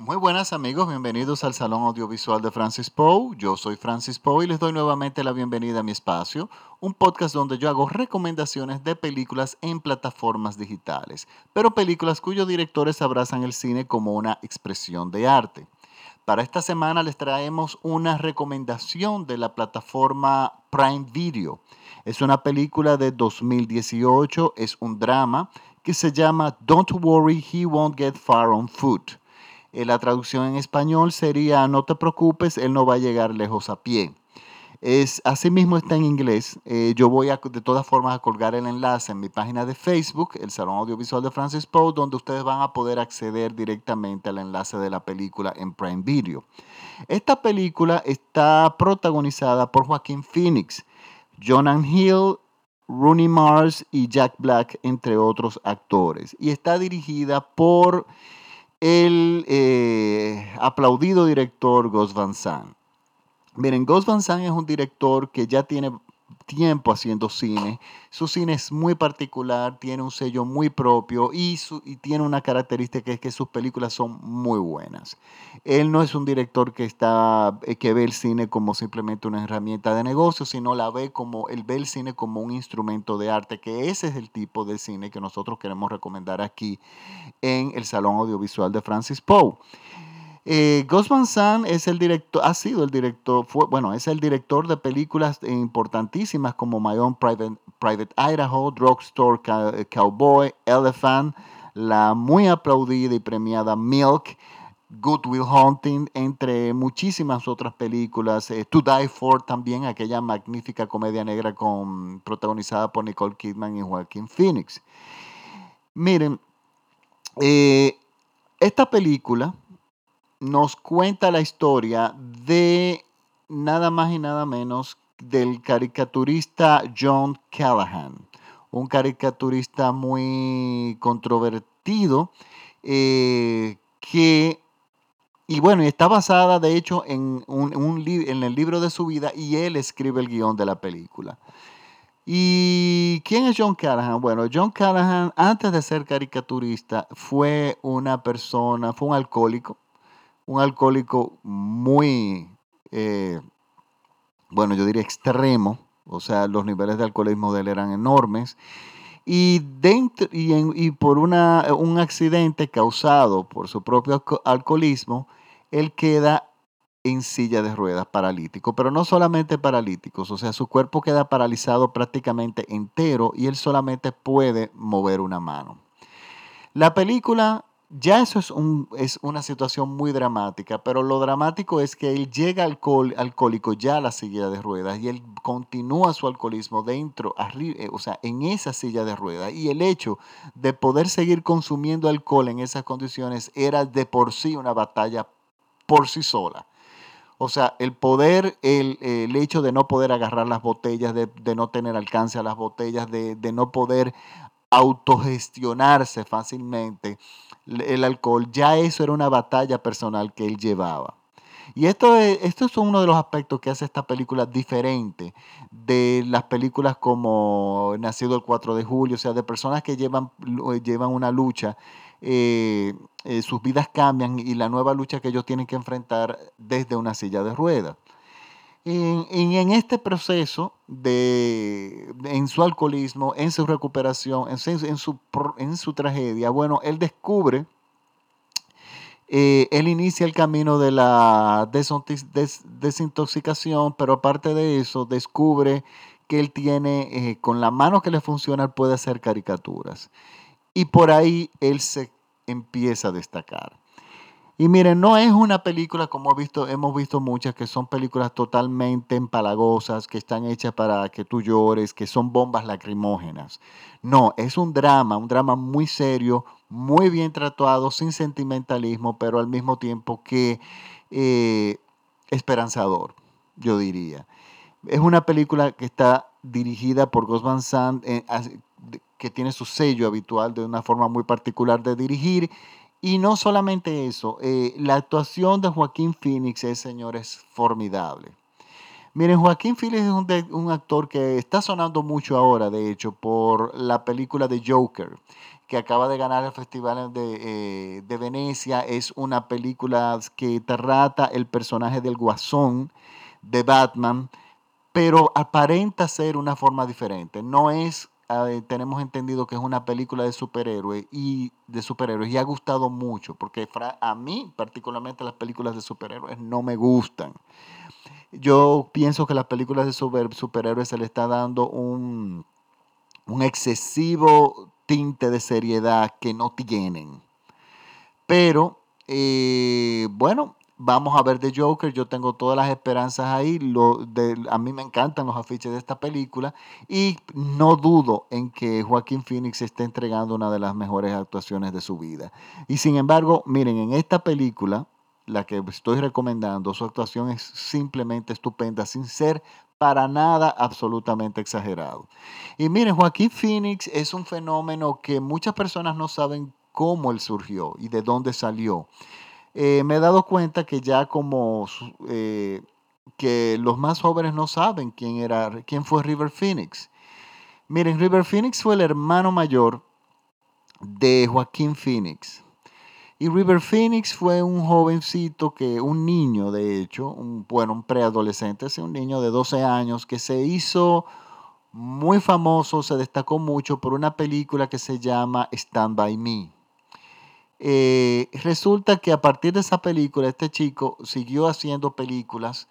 Muy buenas amigos, bienvenidos al Salón Audiovisual de Francis Poe. Yo soy Francis Poe y les doy nuevamente la bienvenida a mi espacio, un podcast donde yo hago recomendaciones de películas en plataformas digitales, pero películas cuyos directores abrazan el cine como una expresión de arte. Para esta semana les traemos una recomendación de la plataforma Prime Video. Es una película de 2018, es un drama que se llama Don't Worry, He Won't Get Far on Foot. Eh, la traducción en español sería No te preocupes, él no va a llegar lejos a pie. Es, asimismo está en inglés. Eh, yo voy de todas formas a colgar el enlace en mi página de Facebook, el Salón Audiovisual de Francis Poe, donde ustedes van a poder acceder directamente al enlace de la película en Prime Video. Esta película está protagonizada por Joaquín Phoenix, Jonan Hill, Rooney Mars y Jack Black, entre otros actores. Y está dirigida por el eh, aplaudido director Gus Van Sant. Miren, Gus Van Sant es un director que ya tiene tiempo haciendo cine. Su cine es muy particular, tiene un sello muy propio y, y, tiene una característica que es que sus películas son muy buenas. Él no es un director que, está, eh, que ve el cine como simplemente una herramienta de negocio, sino la ve como, él ve el cine como un instrumento de arte, que ese es el tipo de cine que nosotros queremos recomendar aquí en el Salón Audiovisual de Francis Poe. Eh, Gus es el director, ha sido el director, fue, bueno, es el director de películas importantísimas como My Own Private, Private Idaho, Drugstore Cowboy, Elephant, la muy aplaudida y premiada Milk, Good Will Hunting, entre muchísimas otras películas. Eh, to Die For también, aquella magnífica comedia negra con, protagonizada por Nicole Kidman y Joaquin Phoenix. Miren, eh, esta película nos cuenta la historia de nada más y nada menos del caricaturista John Callahan, un caricaturista muy controvertido eh, que, y bueno, está basada de hecho en, un, en el libro de su vida y él escribe el guion de la película. ¿Y quién es John Callahan? Bueno, John Callahan antes de ser caricaturista fue una persona, fue un alcohólico, un alcohólico muy, eh, bueno, yo diría extremo, o sea, los niveles de alcoholismo de él eran enormes. Y, dentro, y, por una, un accidente causado por su propio alcoholismo, él queda en silla de ruedas, paralítico, pero no solamente paralíticos, o sea, su cuerpo queda paralizado prácticamente entero y él solamente puede mover una mano. La película ya eso es, un, es, una situación muy dramática, pero lo dramático es que él llega alcohol, alcohólico ya a la silla de ruedas y él continúa su alcoholismo dentro, arriba, eh, o sea, en esa silla de ruedas. Y el hecho de poder seguir consumiendo alcohol en esas condiciones era de por sí una batalla por sí sola. O sea, el poder, el, hecho de no poder agarrar las botellas, de, no tener alcance a las botellas, de no poder autogestionarse fácilmente el alcohol, ya eso era una batalla personal que él llevaba. Y esto es, esto es uno de los aspectos que hace esta película diferente de las películas como Nacido el 4 de julio, o sea, de personas que llevan, llevan una lucha, eh, eh, sus vidas cambian y la nueva lucha que ellos tienen que enfrentar desde una silla de ruedas. En, en, este proceso de, en su alcoholismo, en su recuperación, en su, en su, en su tragedia, bueno, él descubre, eh, él inicia el camino de la desintoxicación, pero aparte de eso, descubre que él tiene, eh, con la mano que le funciona, puede hacer caricaturas. Y por ahí él se empieza a destacar. Y miren, no es una película como visto, hemos visto muchas que son películas totalmente empalagosas, que están hechas para que tú llores, que son bombas lacrimógenas. No, es un drama, un drama muy serio, muy bien tratado, sin sentimentalismo, pero al mismo tiempo que eh, esperanzador, yo diría. Es una película que está dirigida por Gus Van Sant, eh, que tiene su sello habitual de una forma muy particular de dirigir y no solamente eso, eh, la actuación de Joaquín Phoenix, es, señor, es formidable. Miren, Joaquín Phoenix es un, un actor que está sonando mucho ahora, de hecho, por la película de Joker, que acaba de ganar el Festival de, eh, de Venecia. Es una película que trata el personaje del Guasón de Batman, pero aparenta ser una forma diferente. No es, eh, tenemos entendido que es una película de superhéroes y de superhéroes y ha gustado mucho, porque a mí particularmente las películas de superhéroes no me gustan. Yo pienso que las películas de super- superhéroes se le está dando un, un excesivo tinte de seriedad que no tienen. Pero, eh, bueno, vamos a ver The Joker. Yo tengo todas las esperanzas ahí. Lo, de, a mí me encantan los afiches de esta película. Y no dudo en que Joaquín Phoenix esté entregando una de las mejores actuaciones de su vida. Y sin embargo, miren, en esta película, la que estoy recomendando, su actuación es simplemente estupenda, sin ser para nada absolutamente exagerado. Y miren, Joaquín Phoenix es un fenómeno que muchas personas no saben cómo él surgió y de dónde salió. Eh, me he dado cuenta que ya como eh, que los más jóvenes no saben quién era, quién fue River Phoenix. Miren, River Phoenix fue el hermano mayor de Joaquín Phoenix. Y River Phoenix fue un jovencito que, un niño de hecho, un, bueno, un preadolescente, un niño de 12 años que se hizo muy famoso, se destacó mucho por una película que se llama Stand By Me. Eh, resulta que a partir de esa película, este chico siguió haciendo películas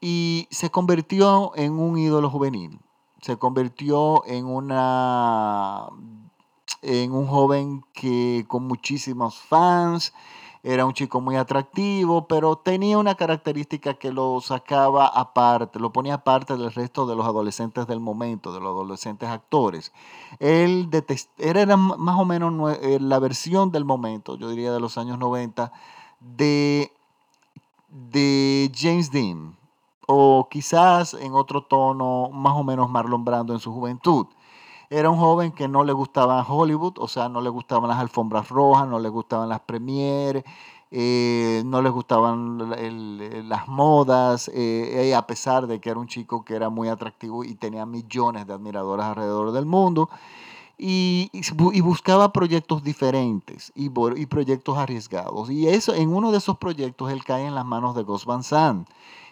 y se convirtió en un ídolo juvenil. Se convirtió en una en un joven que con muchísimos fans, era un chico muy atractivo, pero tenía una característica que lo sacaba aparte, lo ponía aparte del resto de los adolescentes del momento, de los adolescentes actores. Él, era más o menos eh, la versión del momento, yo diría de los años 90, de, de James Dean, o quizás en otro tono, más o menos Marlon Brando en su juventud. Era un joven que no le gustaba Hollywood, o sea, no le gustaban las alfombras rojas, no le gustaban las premieres, eh, no le gustaban las modas, eh, eh, a pesar de que era un chico que era muy atractivo y tenía millones de admiradores alrededor del mundo, y, y bu- y buscaba proyectos diferentes y, proyectos arriesgados. Y eso, en uno de esos proyectos él cae en las manos de Gus Van.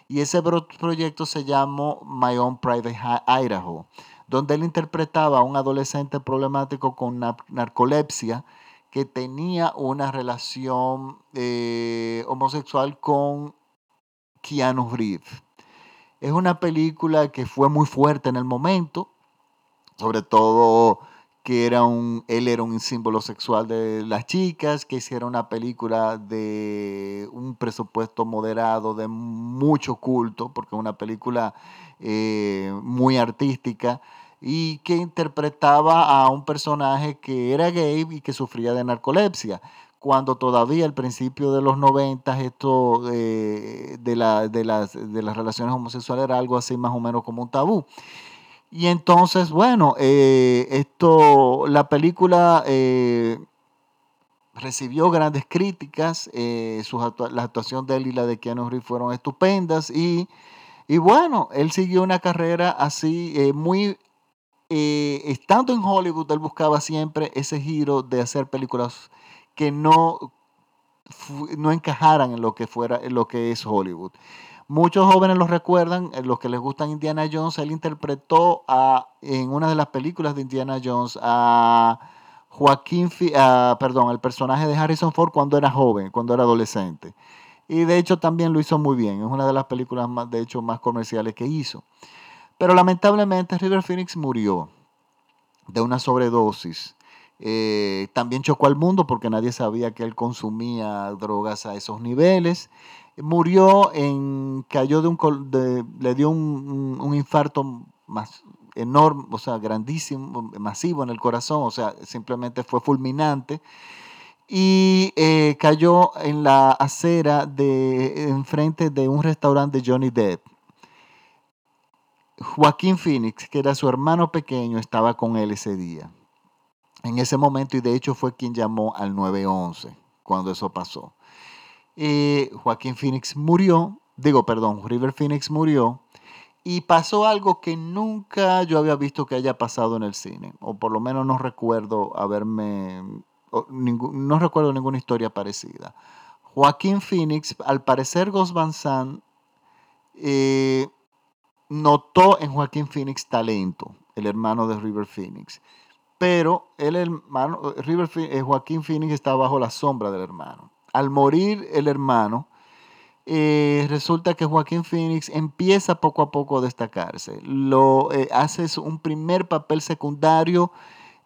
Y ese pro- proyecto se llamó My Own Private Idaho, donde él interpretaba a un adolescente problemático con nar- narcolepsia que tenía una relación eh, homosexual con Keanu Reeves. Es una película que fue muy fuerte en el momento, sobre todo que era un, él era un símbolo sexual de las chicas, que hiciera una película de un presupuesto moderado, de mucho culto, porque es una película eh, muy artística, y que interpretaba a un personaje que era gay y que sufría de narcolepsia. Cuando todavía al principio de los 90 esto eh, de, de las, de las relaciones homosexuales era algo así más o menos como un tabú. Y entonces, bueno, eh, esto, la película eh, recibió grandes críticas, sus la actuación de él y la de Keanu Reeves fueron estupendas y, y bueno, él siguió una carrera así muy, eh, estando en Hollywood, él buscaba siempre ese giro de hacer películas que no, no encajaran en lo que fuera, en lo que es Hollywood. Muchos jóvenes lo recuerdan, eh, los que les gustan Indiana Jones, él interpretó a, en una de las películas de Indiana Jones a Joaquín, perdón, el personaje de Harrison Ford cuando era joven, cuando era adolescente. Y de hecho también lo hizo muy bien, es una de las películas más, de hecho, más comerciales que hizo. Pero lamentablemente River Phoenix murió de una sobredosis. Eh, también chocó al mundo porque nadie sabía que él consumía drogas a esos niveles. Murió en, cayó de un, de- le dio un infarto más enorme, o sea, grandísimo, masivo en el corazón, o sea, simplemente fue fulminante. Y eh, cayó en la acera de enfrente de un restaurante de Johnny Depp. Joaquín Phoenix, que era su hermano pequeño, estaba con él ese día. En ese momento, y de hecho fue quien llamó al 911 cuando eso pasó. Joaquín Phoenix murió, digo, perdón, River Phoenix murió Y pasó algo que nunca yo había visto que haya pasado en el cine, o por lo menos no recuerdo haberme, no recuerdo ninguna historia parecida. Joaquín Phoenix, al parecer Ghost Van eh, notó en Joaquín Phoenix talento, el hermano de River Phoenix. Pero el hermano, River, eh, Joaquín Phoenix está bajo la sombra del hermano. Al morir el hermano, eh, resulta que Joaquín Phoenix empieza poco a poco a destacarse. Lo, eh, hace un primer papel secundario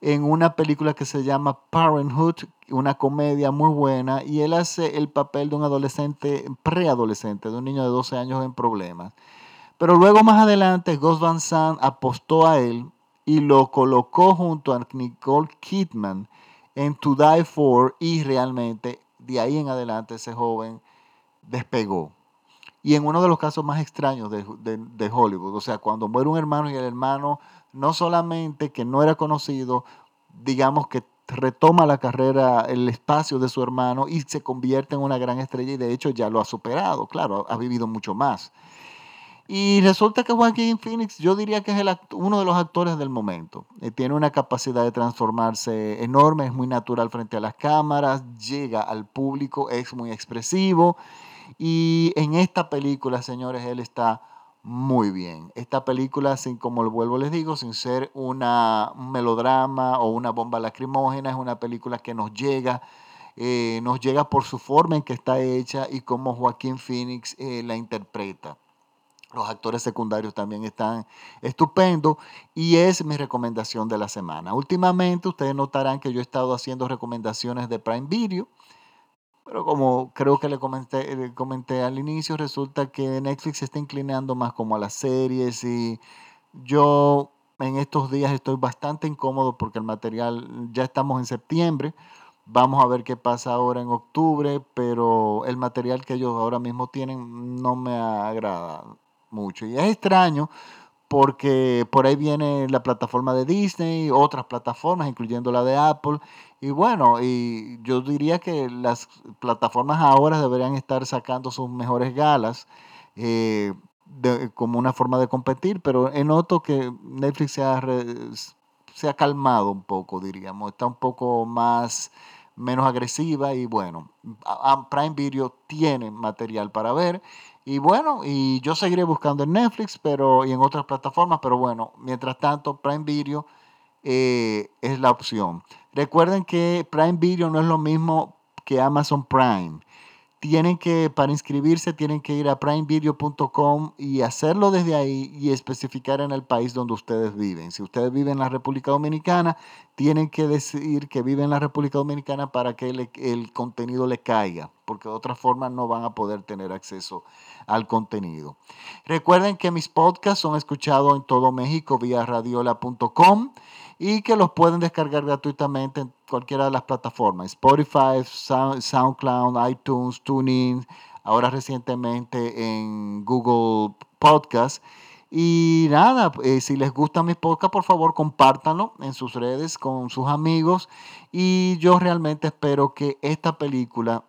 en una película que se llama Parenthood, una comedia muy buena, y él hace el papel de un adolescente, preadolescente, de un niño de 12 años en problemas. Pero luego más adelante Gus Van apostó a él y lo colocó junto a Nicole Kidman en To Die For y realmente de ahí en adelante ese joven despegó. Y en uno de los casos más extraños de, Hollywood, o sea, cuando muere un hermano y el hermano no solamente que no era conocido, digamos que retoma la carrera, el espacio de su hermano y se convierte en una gran estrella y de hecho ya lo ha superado, claro, ha vivido mucho más. Y resulta que Joaquín Phoenix, yo diría que es uno de los actores del momento. Eh, tiene una capacidad de transformarse enorme, es muy natural frente a las cámaras, llega al público, es muy expresivo. Y en esta película, señores, él está muy bien. Esta película, sin, como vuelvo les digo, sin ser una, un melodrama o una bomba lacrimógena, es una película que nos llega. Eh, nos llega por su forma en que está hecha y cómo Joaquín Phoenix eh, la interpreta. Los actores secundarios también están estupendos y es mi recomendación de la semana. Últimamente ustedes notarán que yo he estado haciendo recomendaciones de Prime Video, pero como creo que le comenté, comenté al inicio, resulta que Netflix se está inclinando más como a las series y yo en estos días estoy bastante incómodo porque el material, ya estamos en septiembre, vamos a ver qué pasa ahora en octubre, pero el material que ellos ahora mismo tienen no me agrada mucho. Y es extraño porque por ahí viene la plataforma de Disney, otras plataformas, incluyendo la de Apple. Y bueno, y yo diría que las plataformas ahora deberían estar sacando sus mejores galas eh, como una forma de competir, pero noto que Netflix se se ha calmado un poco, diríamos, está un poco más menos agresiva y bueno, Prime Video tiene material para ver y bueno, y yo seguiré buscando en Netflix pero, y en otras plataformas, pero bueno, mientras tanto Prime Video eh, es la opción. Recuerden que Prime Video no es lo mismo que Amazon Prime tienen que, para inscribirse, tienen que ir a primevideo.com y hacerlo desde ahí y especificar en el país donde ustedes viven. Si ustedes viven en la República Dominicana, tienen que decir que viven en la República Dominicana para que el contenido le caiga, porque de otra forma no van a poder tener acceso al contenido. Recuerden que mis podcasts son escuchados en todo México vía radiola.com y que los pueden descargar gratuitamente en cualquiera de las plataformas, Spotify, SoundCloud, iTunes, TuneIn, ahora recientemente en Google Podcast. Y nada, eh, si les gusta mi podcast, por favor, compártanlo en sus redes con sus amigos. Y yo realmente espero que esta película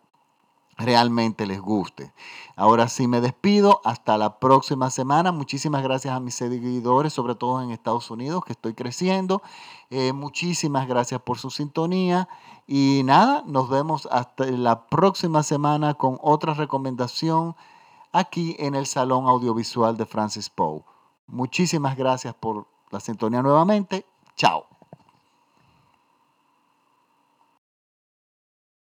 realmente les guste. Ahora sí me despido, hasta la próxima semana. Muchísimas gracias a mis seguidores, sobre todo en Estados Unidos, que estoy creciendo. Eh, muchísimas gracias por su sintonía. Y nada, nos vemos hasta la próxima semana con otra recomendación aquí en el Salón Audiovisual de Francis Poe. Muchísimas gracias por la sintonía nuevamente. Chao.